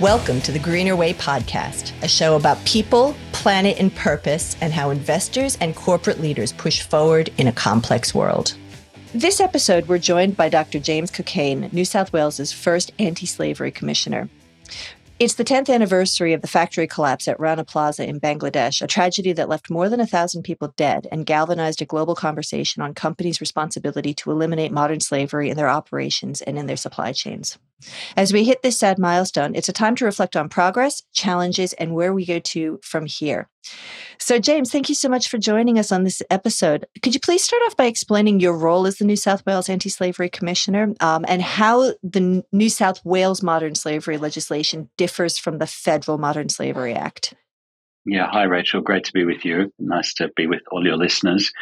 Welcome to the Greener Way podcast, a show about people, planet, and purpose, and how investors and corporate leaders push forward in a complex world. This episode, we're joined by Dr. James Cockayne, New South Wales' first anti slavery commissioner. It's the 10th anniversary of the factory collapse at Rana Plaza in Bangladesh, a tragedy that left more than a thousand people dead and galvanized a global conversation on companies' responsibility to eliminate modern slavery in their operations and in their supply chains. As we hit this sad milestone, it's a time to reflect on progress, challenges, and where we go to from here. So, James, thank you so much for joining us on this episode. Could you please start off by explaining your role as the New South Wales Anti Slavery Commissioner um, and how the New South Wales modern slavery legislation differs from the federal Modern Slavery Act? Yeah, hi, Rachel. Great to be with you. Nice to be with all your listeners.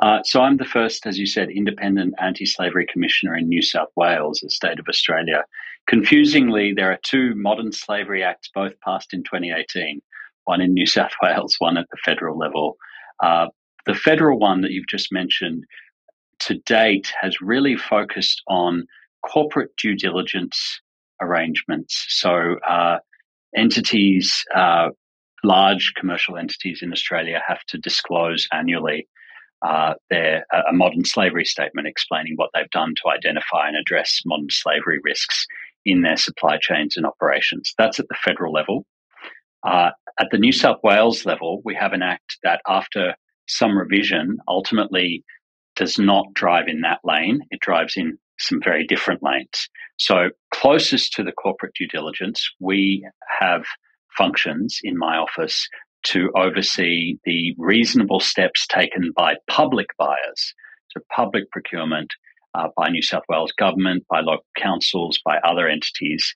Uh, so I'm the first, as you said, independent anti-slavery commissioner in New South Wales, the state of Australia. Confusingly, there are two modern slavery acts, both passed in 2018, one in New South Wales, one at the federal level. Uh, the federal one that you've just mentioned to date has really focused on corporate due diligence arrangements. So uh, entities, uh, large commercial entities in Australia have to disclose annually uh, their a modern slavery statement explaining what they've done to identify and address modern slavery risks in their supply chains and operations. That's at the federal level. Uh, at the New South Wales level, we have an act that, after some revision, ultimately does not drive in that lane. It drives in some very different lanes. So, closest to the corporate due diligence, we have functions in my office to oversee the reasonable steps taken by public buyers, so public procurement uh, by New South Wales government, by local councils, by other entities,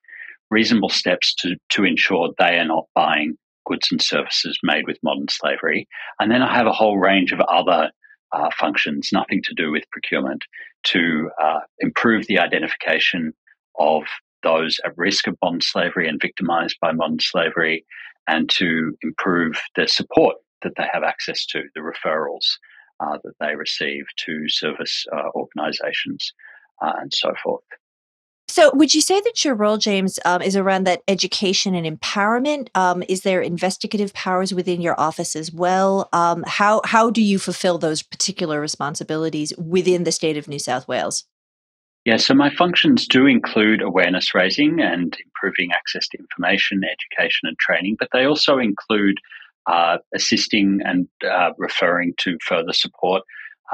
reasonable steps to, to ensure they are not buying goods and services made with modern slavery. And then I have a whole range of other uh, functions, nothing to do with procurement, to uh, improve the identification of those at risk of modern slavery and victimized by modern slavery, and to improve the support that they have access to, the referrals uh, that they receive to service uh, organisations uh, and so forth. So, would you say that your role, James, um, is around that education and empowerment? Um, is there investigative powers within your office as well? Um, how how do you fulfill those particular responsibilities within the state of New South Wales? Yeah, so my functions do include awareness raising and improving access to information, education, and training, but they also include uh, assisting and uh, referring to further support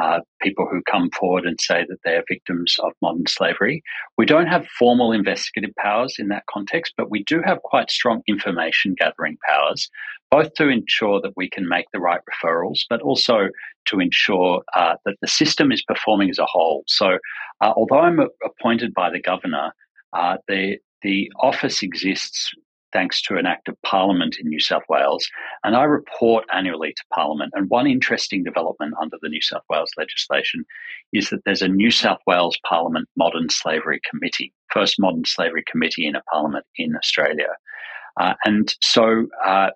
uh, people who come forward and say that they are victims of modern slavery. We don't have formal investigative powers in that context, but we do have quite strong information gathering powers, both to ensure that we can make the right referrals, but also to ensure uh, that the system is performing as a whole. So, uh, although I'm appointed by the governor, uh, the the office exists thanks to an act of parliament in New South Wales. And I report annually to parliament. And one interesting development under the New South Wales legislation is that there's a New South Wales Parliament Modern Slavery Committee, first modern slavery committee in a parliament in Australia. Uh, and so uh,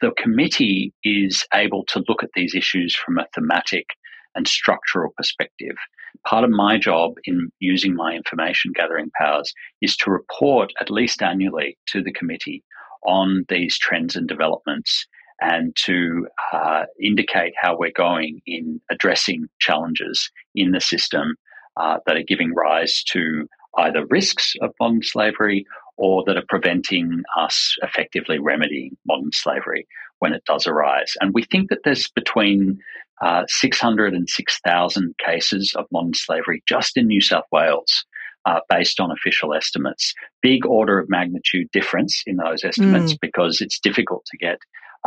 the committee is able to look at these issues from a thematic and structural perspective. Part of my job in using my information gathering powers is to report at least annually to the committee on these trends and developments and to uh, indicate how we're going in addressing challenges in the system uh, that are giving rise to either risks of modern slavery or that are preventing us effectively remedying modern slavery when it does arise. And we think that there's between uh, 600 and 6,000 cases of modern slavery just in New South Wales. Uh, based on official estimates. Big order of magnitude difference in those estimates mm. because it's difficult to get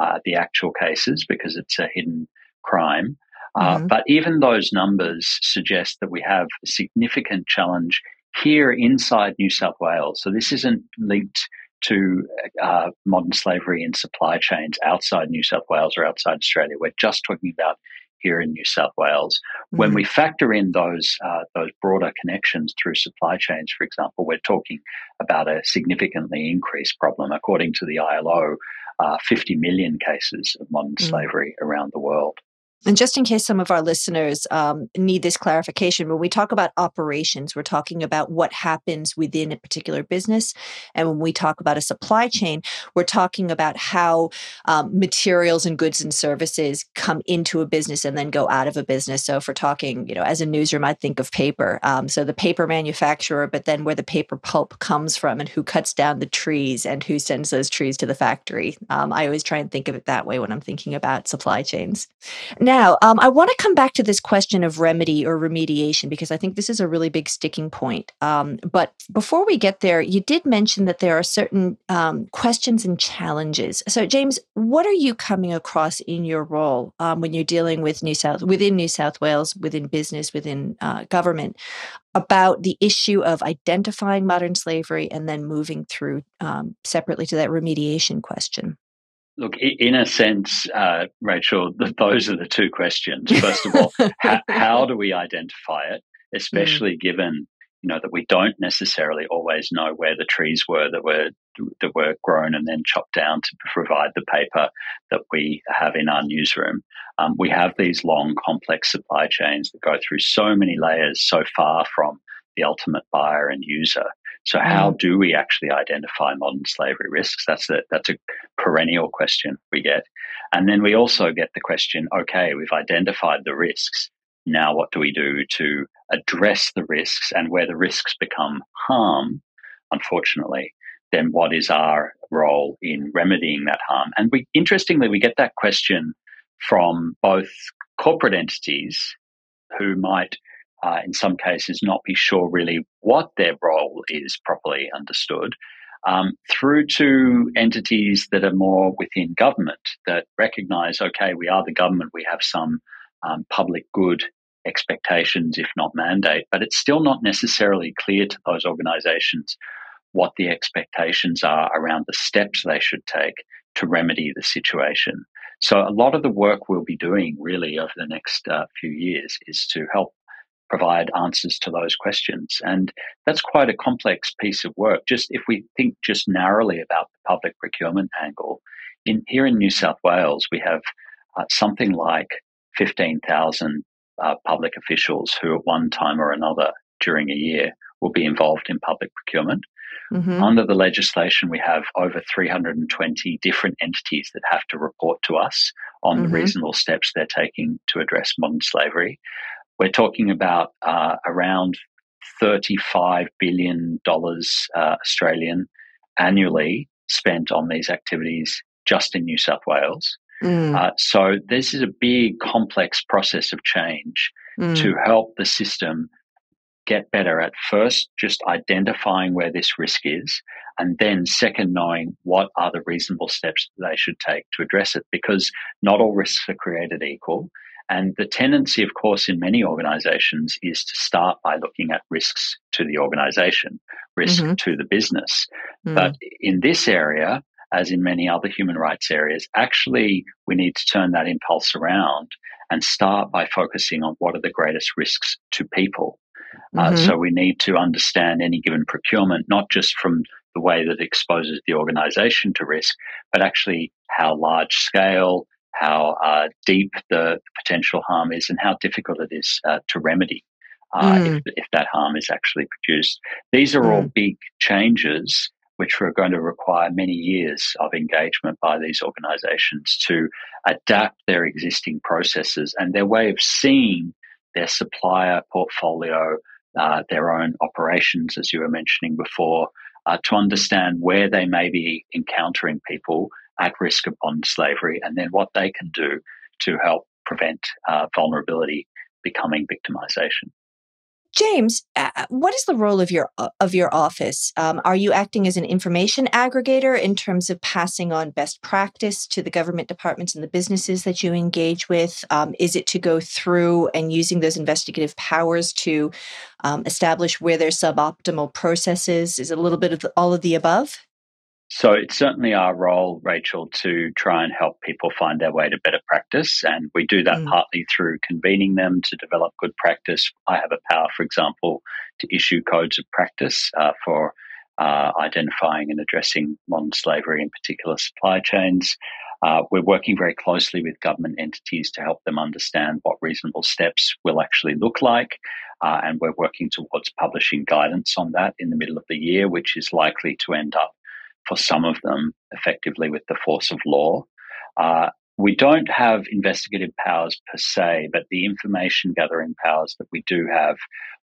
uh, the actual cases because it's a hidden crime. Uh, mm-hmm. But even those numbers suggest that we have a significant challenge here inside New South Wales. So this isn't linked to uh, modern slavery in supply chains outside New South Wales or outside Australia. We're just talking about here in New South Wales. Mm-hmm. When we factor in those uh, those broader connections through supply chains, for example, we're talking about a significantly increased problem. According to the ILO, uh, 50 million cases of modern mm-hmm. slavery around the world. And just in case some of our listeners um, need this clarification, when we talk about operations, we're talking about what happens within a particular business. And when we talk about a supply chain, we're talking about how um, materials and goods and services come into a business and then go out of a business. So if we're talking, you know, as a newsroom, I think of paper. Um, so the paper manufacturer, but then where the paper pulp comes from and who cuts down the trees and who sends those trees to the factory. Um, I always try and think of it that way when I'm thinking about supply chains. Now, um, I want to come back to this question of remedy or remediation because I think this is a really big sticking point. Um, but before we get there, you did mention that there are certain um, questions and challenges. So, James, what are you coming across in your role um, when you're dealing with New South within New South Wales, within business, within uh, government? About the issue of identifying modern slavery and then moving through um, separately to that remediation question. Look, in a sense, uh, Rachel, those are the two questions. First of all, how, how, do we identify it, especially mm. given you know that we don't necessarily always know where the trees were that were that were grown and then chopped down to provide the paper that we have in our newsroom. Um, we have these long, complex supply chains that go through so many layers, so far from the ultimate buyer and user. So, how mm. do we actually identify modern slavery risks? That's a that's a perennial question we get, and then we also get the question: Okay, we've identified the risks. Now, what do we do to address the risks? And where the risks become harm, unfortunately, then what is our role in remedying that harm? And we, interestingly, we get that question from both corporate entities who might uh, in some cases, not be sure really what their role is properly understood, um, through to entities that are more within government that recognize, okay, we are the government, we have some um, public good expectations, if not mandate, but it's still not necessarily clear to those organizations what the expectations are around the steps they should take to remedy the situation. So, a lot of the work we'll be doing really over the next uh, few years is to help provide answers to those questions. And that's quite a complex piece of work. Just if we think just narrowly about the public procurement angle, in here in New South Wales, we have uh, something like 15,000 uh, public officials who, at one time or another during a year, will be involved in public procurement. Mm-hmm. Under the legislation, we have over 320 different entities that have to report to us on mm-hmm. the reasonable steps they're taking to address modern slavery. We're talking about uh, around $35 billion uh, Australian annually spent on these activities just in New South Wales. Mm. Uh, so this is a big, complex process of change mm. to help the system get better at first just identifying where this risk is, and then second knowing what are the reasonable steps they should take to address it. Because not all risks are created equal, and the tendency, of course, in many organizations is to start by looking at risks to the organization, risk mm-hmm. to the business. Mm. But in this area, as in many other human rights areas, actually, we need to turn that impulse around and start by focusing on what are the greatest risks to people. Uh, mm-hmm. Uh, so we need to understand any given procurement, not just from the way that exposes the organization to risk, but actually how large scale, how uh, deep the potential harm is and how difficult it is uh, to remedy uh, mm. if, if, that harm is actually produced. These are mm. all big changes which are going to require many years of engagement by these organizations to adapt their existing processes and their way of seeing their supplier portfolio, uh, their own operations, as you were mentioning before, uh, to understand where they may be encountering people at risk of bond slavery and then what they can do to help prevent uh, vulnerability becoming victimization. James, uh, what is the role of your of your office? Um, are you acting as an information aggregator in terms of passing on best practice to the government departments and the businesses that you engage with? Um, is it to go through and using those investigative powers to um, establish where there's suboptimal processes? Is it a little bit of all of the above? So it's certainly our role, Rachel, to try and help people find their way to better practice. And we do that mm. partly through convening them to develop good practice. I have a power, for example, to issue codes of practice uh, for uh, identifying and addressing modern slavery in particular supply chains. Uh, we're working very closely with government entities to help them understand what reasonable steps will actually look like. Uh, and we're working towards publishing guidance on that in the middle of the year, which is likely to end up for some of them effectively with the force of law. Uh, we don't have investigative powers per se, but the information gathering powers that we do have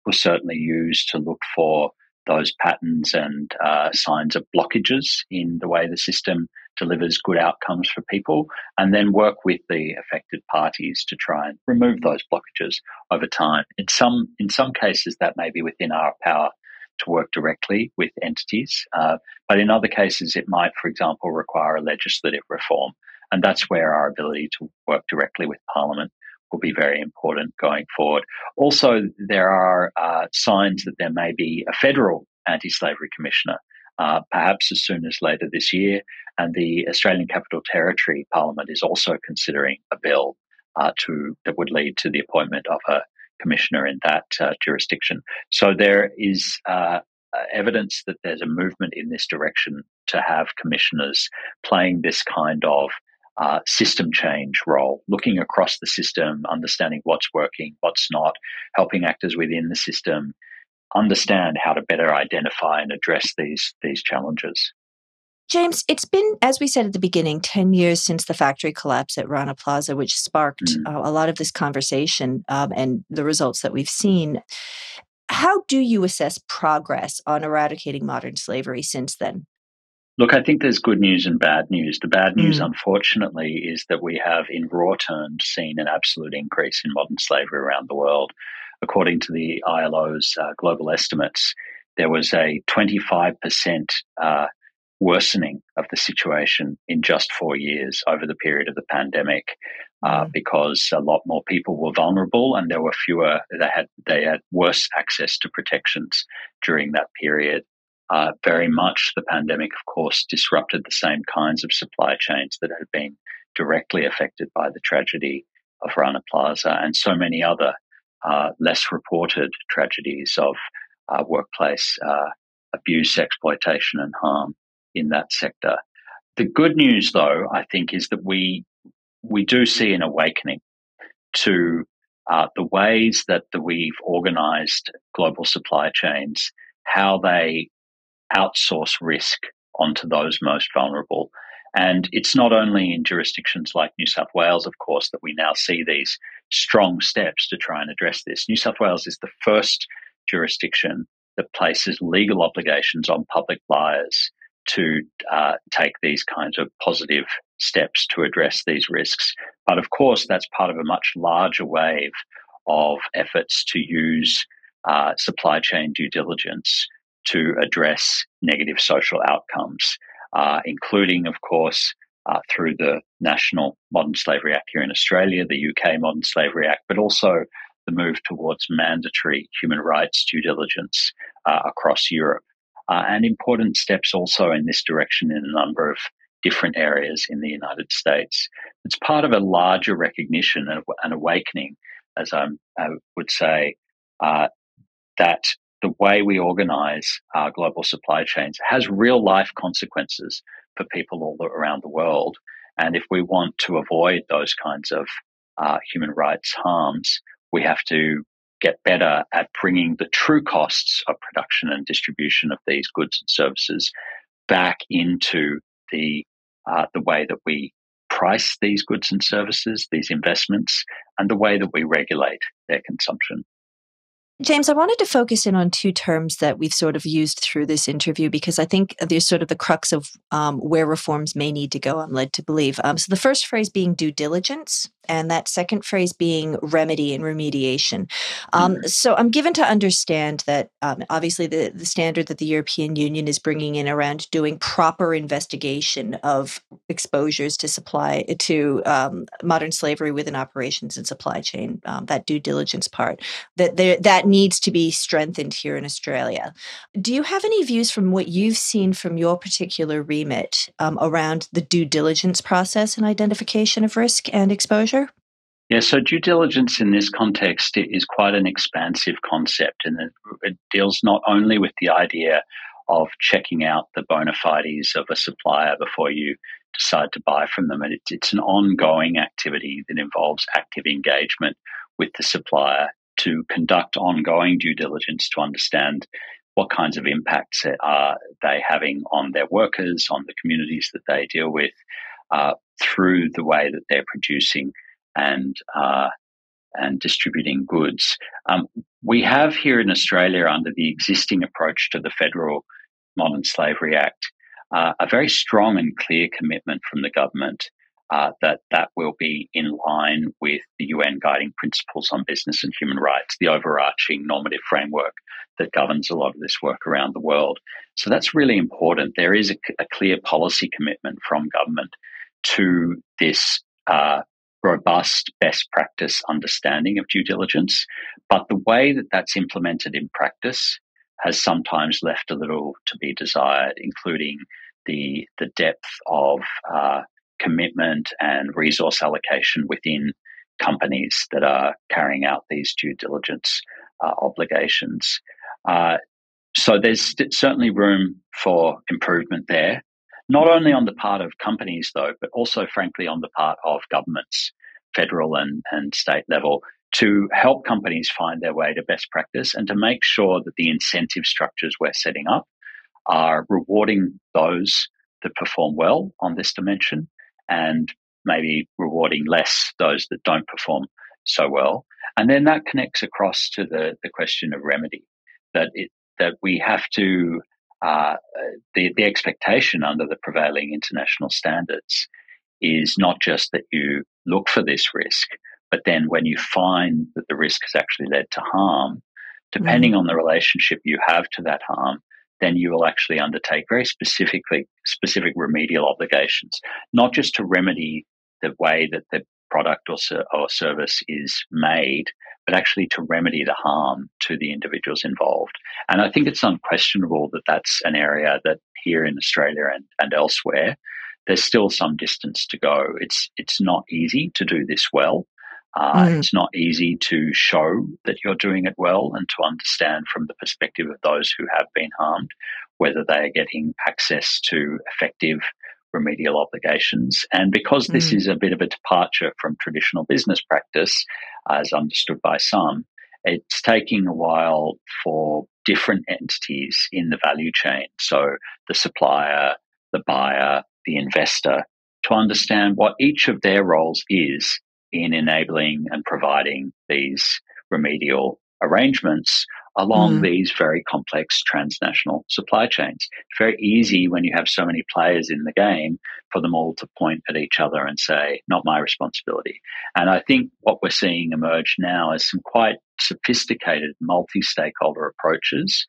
will certainly use to look for those patterns and uh, signs of blockages in the way the system delivers good outcomes for people, and then work with the affected parties to try and remove those blockages over time. In some in some cases, that may be within our power to work directly with entities, uh, but in other cases, it might, for example, require a legislative reform, and that's where our ability to work directly with Parliament will be very important going forward. Also, there are uh, signs that there may be a federal anti slavery commissioner, uh, perhaps as soon as later this year. And the Australian Capital Territory Parliament is also considering a bill uh, to that would lead to the appointment of a commissioner in that uh, jurisdiction. So there is uh, evidence that there's a movement in this direction to have commissioners playing this kind of uh, system change role, looking across the system, understanding what's working, what's not, helping actors within the system understand how to better identify and address these these challenges. James, it's been, as we said at the beginning, 10 years since the factory collapse at Rana Plaza, which sparked mm. uh, a lot of this conversation um, and the results that we've seen. How do you assess progress on eradicating modern slavery since then? Look, I think there's good news and bad news. The bad news, mm. unfortunately, is that we have, in raw terms, seen an absolute increase in modern slavery around the world. According to the ILO's uh, global estimates, there was a 25% uh, worsening of the situation in just four years over the period of the pandemic. Uh, mm. because a lot more people were vulnerable and there were fewer they had they had worse access to protections during that period uh, very much the pandemic, of course, disrupted the same kinds of supply chains that had been directly affected by the tragedy of Rana Plaza and so many other uh, less reported tragedies of uh, workplace uh, abuse, exploitation, and harm in that sector. The good news, though, I think, is that we we do see an awakening to uh, the ways that the, we've organized global supply chains, how they outsource risk onto those most vulnerable. And it's not only in jurisdictions like New South Wales, of course, that we now see these strong steps to try and address this. New South Wales is the first jurisdiction that places legal obligations on public buyers to uh, take these kinds of positive steps to address these risks. But of course, that's part of a much larger wave of efforts to use uh, supply chain due diligence to address negative social outcomes, uh, including, of course, uh, through the National Modern Slavery Act here in Australia, the UK Modern Slavery Act, but also the move towards mandatory human rights due diligence uh, across Europe. Uh, and important steps also in this direction in a number of different areas in the United States. It's part of a larger recognition and an awakening, as I'm, i would say, uh, that the way we organize our global supply chains has real life consequences for people all around the world. And if we want to avoid those kinds of uh, human rights harms, we have to get better at bringing the true costs of production and distribution of these goods and services back into the uh, the way that we price these goods and services, these investments, and the way that we regulate their consumption. James, I wanted to focus in on two terms that we've sort of used through this interview because I think there's sort of the crux of um, where reforms may need to go, I'm led to believe. Um, so the first phrase being due diligence, and that second phrase being remedy and remediation. Um, mm-hmm. So I'm given to understand that um, obviously the, the standard that the European Union is bringing in around doing proper investigation of exposures to supply to um, modern slavery within operations and supply chain, um, that due diligence part, that there, that needs to be strengthened here in Australia. Do you have any views from what you've seen from your particular remit um, around the due diligence process and identification of risk and exposure? Yeah, so due diligence in this context is quite an expansive concept, and it, deals not only with the idea of checking out the bona fides of a supplier before you decide to buy from them. And it's, an ongoing activity that involves active engagement with the supplier to conduct ongoing due diligence to understand what kinds of impacts are they having on their workers, on the communities that they deal with, uh, through the way that they're producing and uh, and distributing goods. Um, we have here in Australia, under the existing approach to the Federal Modern Slavery Act, uh, a very strong and clear commitment from the government uh, that that will be in line with the UN guiding principles on business and human rights, the overarching normative framework that governs a lot of this work around the world. So that's really important. There is a, a clear policy commitment from government to this uh, robust best practice understanding of due diligence. But the way that that's implemented in practice has sometimes left a little to be desired, including the the depth of uh, commitment and resource allocation within companies that are carrying out these due diligence uh, obligations. Uh, so there's certainly room for improvement there not only on the part of companies, though, but also, frankly, on the part of governments, federal and, and state level, to help companies find their way to best practice and to make sure that the incentive structures we're setting up are rewarding those that perform well on this dimension and maybe rewarding less those that don't perform so well. And then that connects across to the, the question of remedy that it, that we have to uh, the, the expectation under the prevailing international standards is not just that you look for this risk, but then when you find that the risk has actually led to harm, depending mm. on the relationship you have to that harm, then you will actually undertake very specifically specific remedial obligations, not just to remedy the way that the product or, or service is made, but actually to remedy the harm to the individuals involved. And I think it's unquestionable that that's an area that here in Australia and, and elsewhere, there's still some distance to go. It's it's not easy to do this well. Uh, mm. It's not easy to show that you're doing it well and to understand from the perspective of those who have been harmed whether they are getting access to effective remedial obligations. And because this mm. is a bit of a departure from traditional business practice, as understood by some, it's taking a while for different entities in the value chain, so the supplier, the buyer, the investor, to understand what each of their roles is in enabling and providing these remedial arrangements along mm. these very complex transnational supply chains. It's very easy when you have so many players in the game for them all to point at each other and say, not my responsibility. And I think what we're seeing emerge now is some quite sophisticated multi stakeholder approaches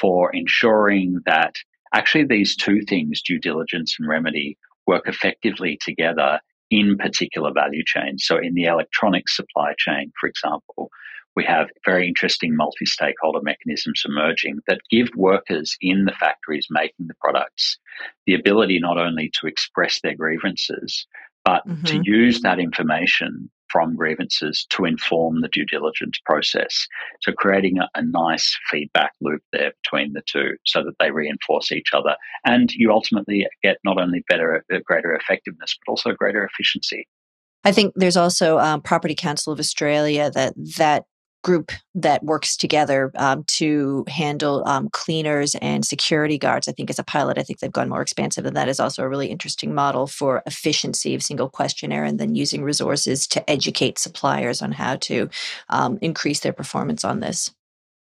for ensuring that actually these two things, due diligence and remedy, work effectively together in particular value chains. So in the electronic supply chain, for example, we have very interesting multi stakeholder mechanisms emerging that give workers in the factories making the products the ability not only to express their grievances, but mm-hmm. to use that information from grievances to inform the due diligence process. So, creating a, a, nice feedback loop there between the two so that they reinforce each other. And you ultimately get not only better, uh, greater effectiveness, but also greater efficiency. I think there's also um, Property Council of Australia that that group that works together um, to handle um, cleaners and security guards. I think as a pilot, I think they've gone more expansive, and that is also a really interesting model for efficiency of single questionnaire, and then using resources to educate suppliers on how to um, increase their performance on this.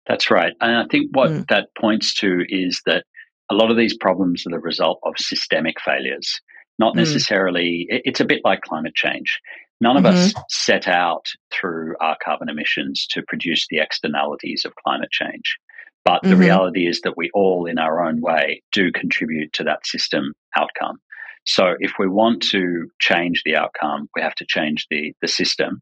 That's right, and I think what mm. that points to is that a lot of these problems are the result of systemic failures not mm. necessarily mm. it's a bit like climate change None of mm-hmm. us set out through our carbon emissions to produce the externalities of climate change. But mm-hmm. the reality is that we all, in our own way, do contribute to that system outcome. So if we want to change the outcome, we have to change the, the system.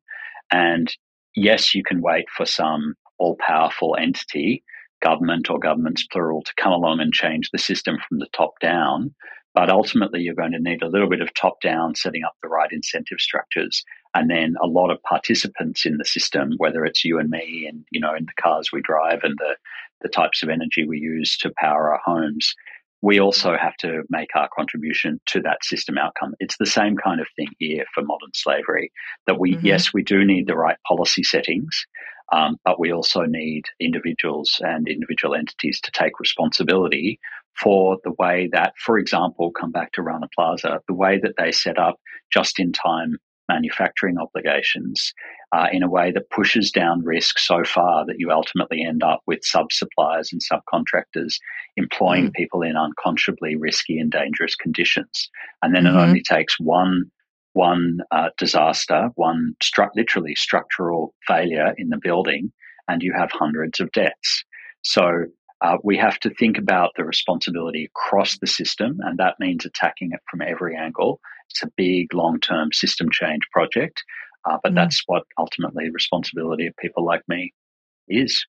And yes, you can wait for some all powerful entity, government or governments plural, to come along and change the system from the top down. But ultimately, you're going to need a little bit of top down setting up the right incentive structures and then a lot of participants in the system, whether it's you and me and, you know, in the cars we drive and the, the types of energy we use to power our homes, we also have to make our contribution to that system outcome. It's the same kind of thing here for modern slavery that we, mm-hmm. yes, we do need the right policy settings, um, but we also need individuals and individual entities to take responsibility for the way that, for example, come back to Rana Plaza, the way that they set up just in time manufacturing obligations uh, in a way that pushes down risk so far that you ultimately end up with sub suppliers and subcontractors employing mm. people in unconscionably risky and dangerous conditions. And then mm-hmm. it only takes one one uh, disaster, one stru- literally structural failure in the building, and you have hundreds of deaths. So uh, we have to think about the responsibility across the system, and that means attacking it from every angle. It's a big, long term system change project, uh, but mm. that's what ultimately responsibility of people like me is.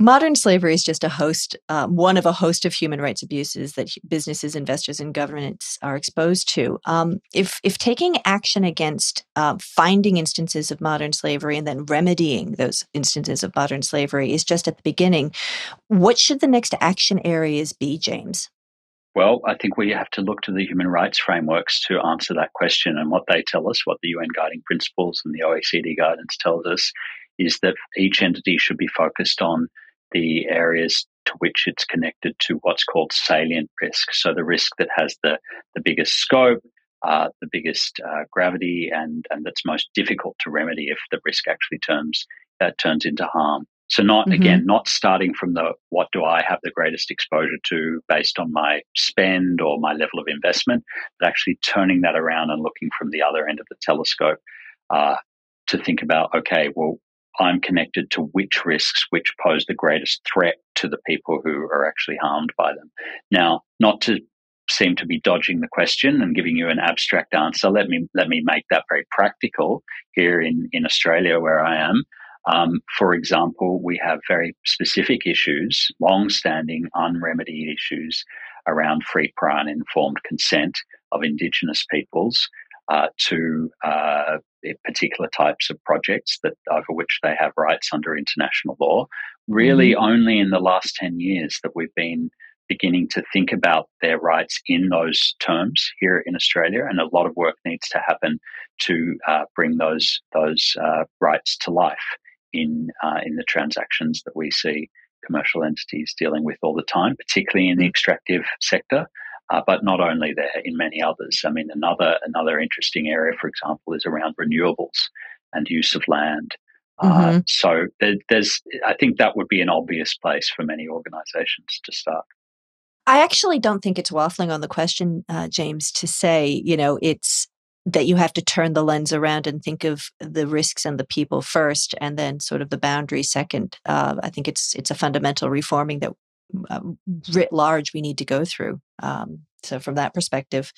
Modern slavery is just a host, um, one of a host of human rights abuses that businesses, investors, and governments are exposed to. Um, if if taking action against uh, finding instances of modern slavery and then remedying those instances of modern slavery is just at the beginning, what should the next action areas be, James? Well, I think we have to look to the human rights frameworks to answer that question. And what they tell us, what the UN Guiding Principles and the OECD guidance tells us, is that each entity should be focused on the areas to which it's connected to what's called salient risk. So the risk that has the, the biggest scope, uh, the biggest uh, gravity, and, and that's most difficult to remedy if the risk actually turns that turns into harm. So not mm-hmm. again, not starting from the what do I have the greatest exposure to based on my spend or my level of investment, but actually turning that around and looking from the other end of the telescope uh, to think about okay, well, I'm connected to which risks which pose the greatest threat to the people who are actually harmed by them. Now, not to seem to be dodging the question and giving you an abstract answer, let me let me make that very practical here in, in Australia where I am. Um, for example, we have very specific issues, long-standing, unremedied issues around free, prior, and informed consent of Indigenous peoples uh, to uh, particular types of projects that over which they have rights under international law. Really, mm-hmm. only in the last ten years that we've been beginning to think about their rights in those terms here in Australia, and a lot of work needs to happen to uh, bring those those uh, rights to life in uh, in the transactions that we see commercial entities dealing with all the time, particularly in the mm. extractive sector. Uh, but not only there, in many others. I mean, another another interesting area, for example, is around renewables and use of land. Uh, mm-hmm. Uh, so there, there's, I think that would be an obvious place for many organisations to start. I actually don't think it's waffling on the question, uh, James, to say you know it's that you have to turn the lens around and think of the risks and the people first, and then sort of the boundaries second. Uh, I think it's it's a fundamental reforming that uh, writ large we need to go through. Um, so from that perspective,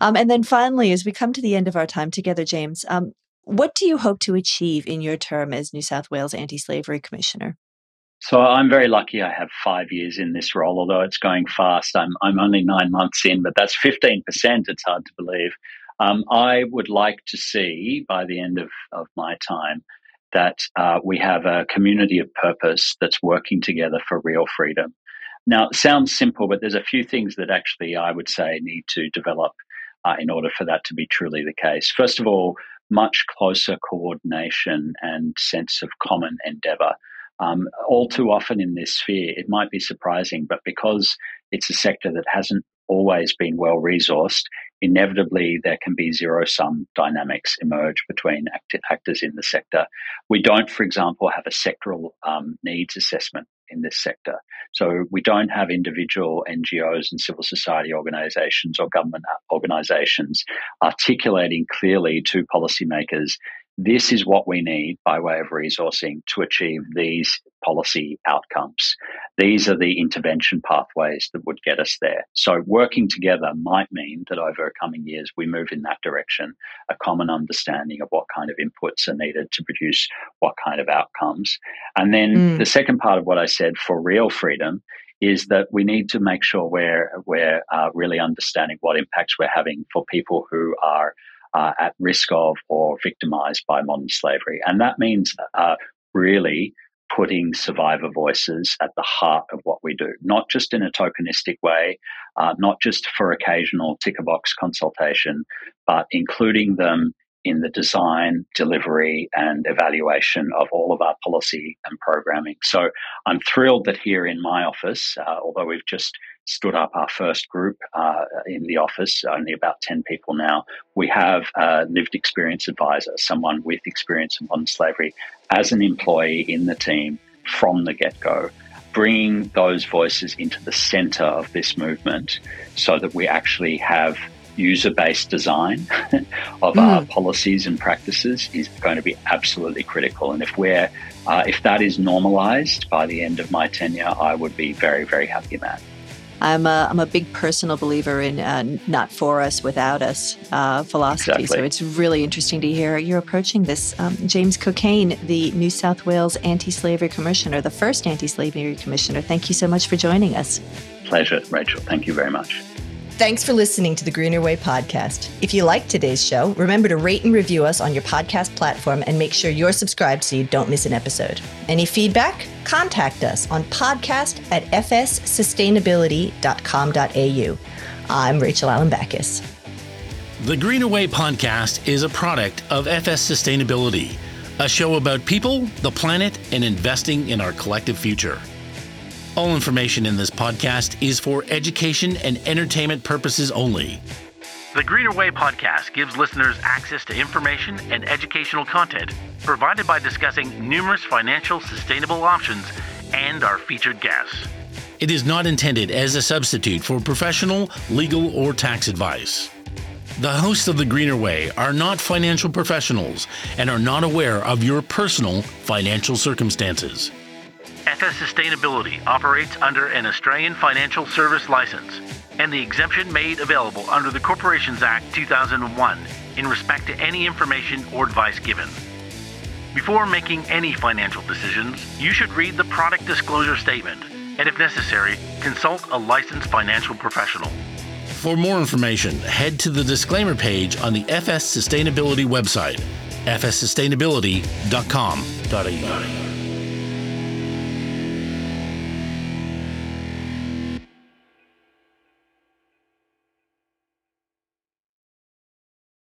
um, and then finally, as we come to the end of our time together, James, um, what do you hope to achieve in your term as New South Wales Anti-Slavery Commissioner? So I'm very lucky. I have five years in this role, although it's going fast. I'm I'm only nine months in, but that's 15%. It's hard to believe. Um, I would like to see by the end of, of my time that uh, we have a community of purpose that's working together for real freedom. Now, it sounds simple, but there's a few things that actually I would say need to develop uh, in order for that to be truly the case. First of all, much closer coordination and sense of common endeavor. Um, all too often in this sphere, it might be surprising, but because it's a sector that hasn't always been well resourced, inevitably there can be zero sum dynamics emerge between act- actors in the sector. We don't, for example, have a sectoral um, needs assessment in this sector. So we don't have individual NGOs and civil society organizations or government organizations articulating clearly to policymakers this is what we need by way of resourcing to achieve these policy outcomes. These are the intervention pathways that would get us there. So, working together might mean that over coming years we move in that direction, a common understanding of what kind of inputs are needed to produce what kind of outcomes. And then mm. the second part of what I said for real freedom is that we need to make sure we're, we're uh, really understanding what impacts we're having for people who are uh, at risk of or victimized by modern slavery. And that means uh, really putting survivor voices at the heart of what we do, not just in a tokenistic way, uh, not just for occasional ticker box consultation, but including them in the design, delivery, and evaluation of all of our policy and programming. So I'm thrilled that here in my office, uh, although we've just stood up our first group uh, in the office, only about 10 people now, we have a lived experience advisor, someone with experience in modern slavery, as an employee in the team from the get go bringing those voices into the center of this movement so that we actually have user based design of mm. our policies and practices is going to be absolutely critical. And if we're uh, if that is normalized by the end of my tenure, I would be very, very happy, Matt. I'm a, I'm a big personal believer in uh, not for us, without us uh, philosophy. Exactly. So it's really interesting to hear you're approaching this. Um, James Cockayne, the New South Wales Anti Slavery Commissioner, the first Anti Slavery Commissioner, thank you so much for joining us. Pleasure, Rachel. Thank you very much. Thanks for listening to the Greener Way podcast. If you like today's show, remember to rate and review us on your podcast platform and make sure you're subscribed so you don't miss an episode. Any feedback? Contact us on podcast at fssustainability.com.au. I'm Rachel Alembakis. The Greener Way podcast is a product of FS Sustainability, a show about people, the planet, and investing in our collective future. All information in this podcast is for education and entertainment purposes only. The Greener Way podcast gives listeners access to information and educational content provided by discussing numerous financial sustainable options and our featured guests. It is not intended as a substitute for professional, legal, or tax advice. The hosts of The Greener Way are not financial professionals and are not aware of your personal financial circumstances. FS Sustainability operates under an Australian Financial Service License and the exemption made available under the Corporations Act 2001 in respect to any information or advice given. Before making any financial decisions, you should read the product disclosure statement and, if necessary, consult a licensed financial professional. For more information, head to the disclaimer page on the FS Sustainability website, fssustainability.com.au.